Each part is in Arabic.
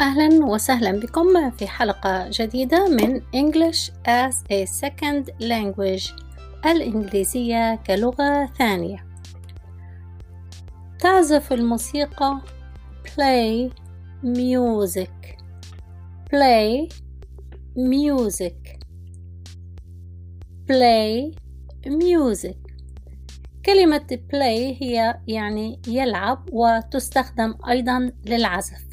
أهلا وسهلا بكم في حلقة جديدة من English as a Second Language الإنجليزية كلغة ثانية. تعزف الموسيقى play music play music play music. كلمة play هي يعني يلعب وتستخدم أيضا للعزف.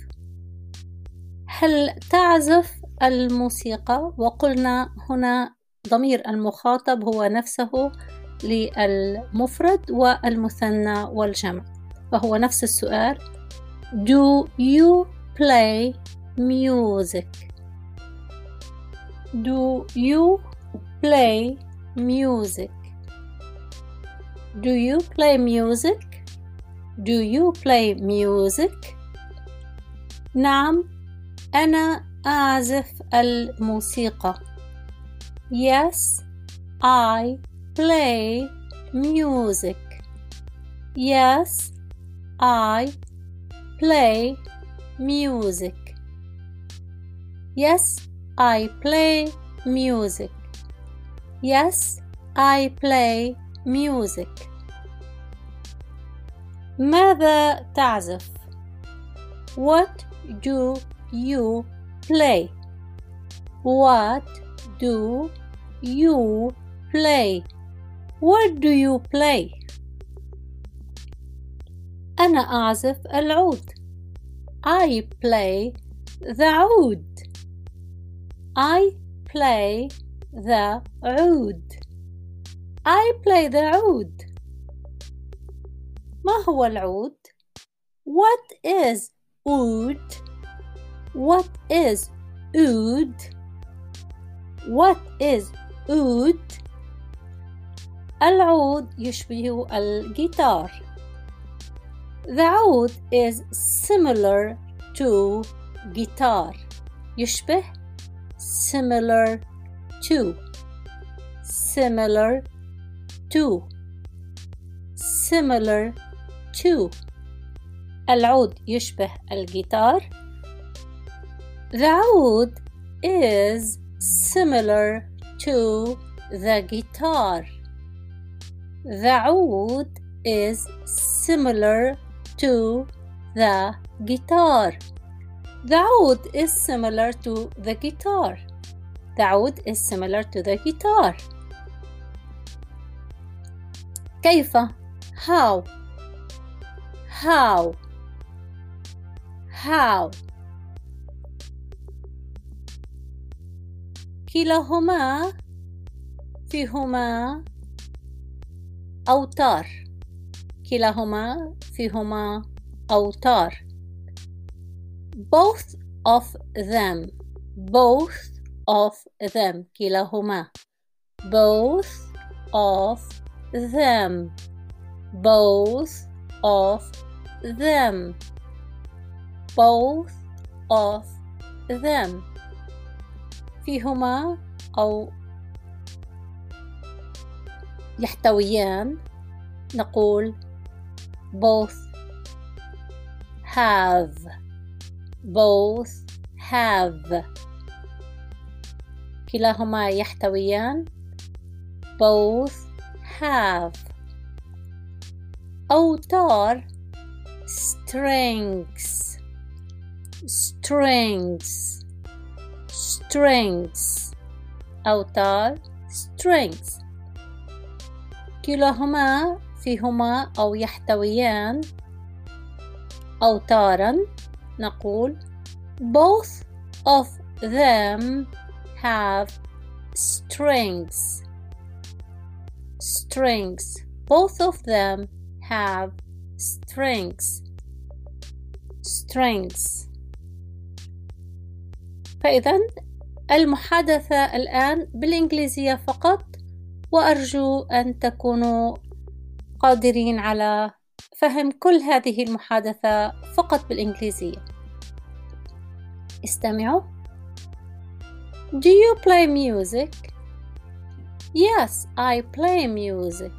هل تعزف الموسيقى وقلنا هنا ضمير المخاطب هو نفسه للمفرد والمثنى والجمع فهو نفس السؤال Do you play music? Do you play music? Do you play music? Do you play music? نعم أنا أعزف الموسيقى. Yes, I play music. Yes, I play music. Yes, I play music. Yes, I play music. ماذا تعزف? What do you play? What do you play? What do you play? أنا أعزف العود. I play the عود. I play the عود. I play the عود. ما هو العود? What is oud? What is oud? What is oud? العود يشبه الجيتار. The oud is similar to guitar. يشبه similar to similar to similar to العود يشبه الجيتار the oud is similar to the guitar. The oud is similar to the guitar. The oud is similar to the guitar. The oud is similar to the guitar. كيف how how how كلاهما فيهما أوتار كلاهما فيهما أوتار both of them both of them كلاهما both of them both of them both of them فيهما أو يحتويان نقول both have both have كلاهما يحتويان both have أوتار strings strings strings أوتار strings كلاهما فيهما أو يحتويان أوتارا نقول both of them have strings strings both of them have strings strings فإذا المحادثة الآن بالإنجليزية فقط وأرجو أن تكونوا قادرين على فهم كل هذه المحادثة فقط بالإنجليزية استمعوا Do you play music? Yes, I play music.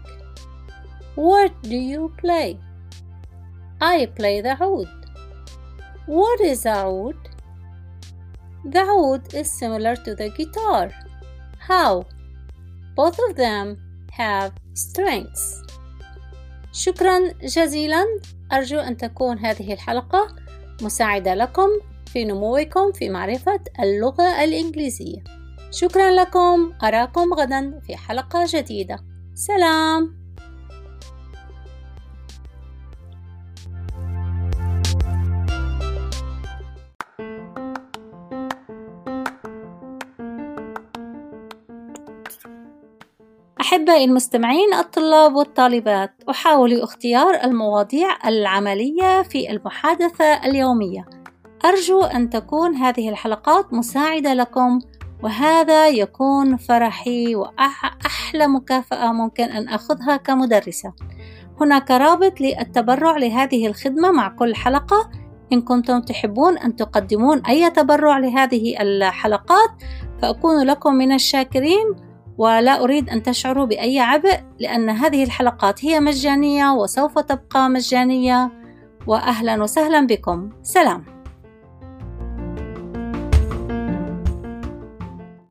What do you play? I play the oud. What is oud? The oud is similar to the guitar. How? Both of them have strengths. شكرا جزيلا أرجو أن تكون هذه الحلقة مساعدة لكم في نموكم في معرفة اللغة الإنجليزية شكرا لكم أراكم غدا في حلقة جديدة سلام أحبائي المستمعين الطلاب والطالبات أحاول اختيار المواضيع العملية في المحادثة اليومية. أرجو أن تكون هذه الحلقات مساعدة لكم وهذا يكون فرحي وأحلى مكافأة ممكن أن أخذها كمدرسة. هناك رابط للتبرع لهذه الخدمة مع كل حلقة. إن كنتم تحبون أن تقدمون أي تبرع لهذه الحلقات فأكون لكم من الشاكرين. ولا أريد أن تشعروا بأي عبء لأن هذه الحلقات هي مجانية وسوف تبقى مجانية. وأهلا وسهلا بكم. سلام.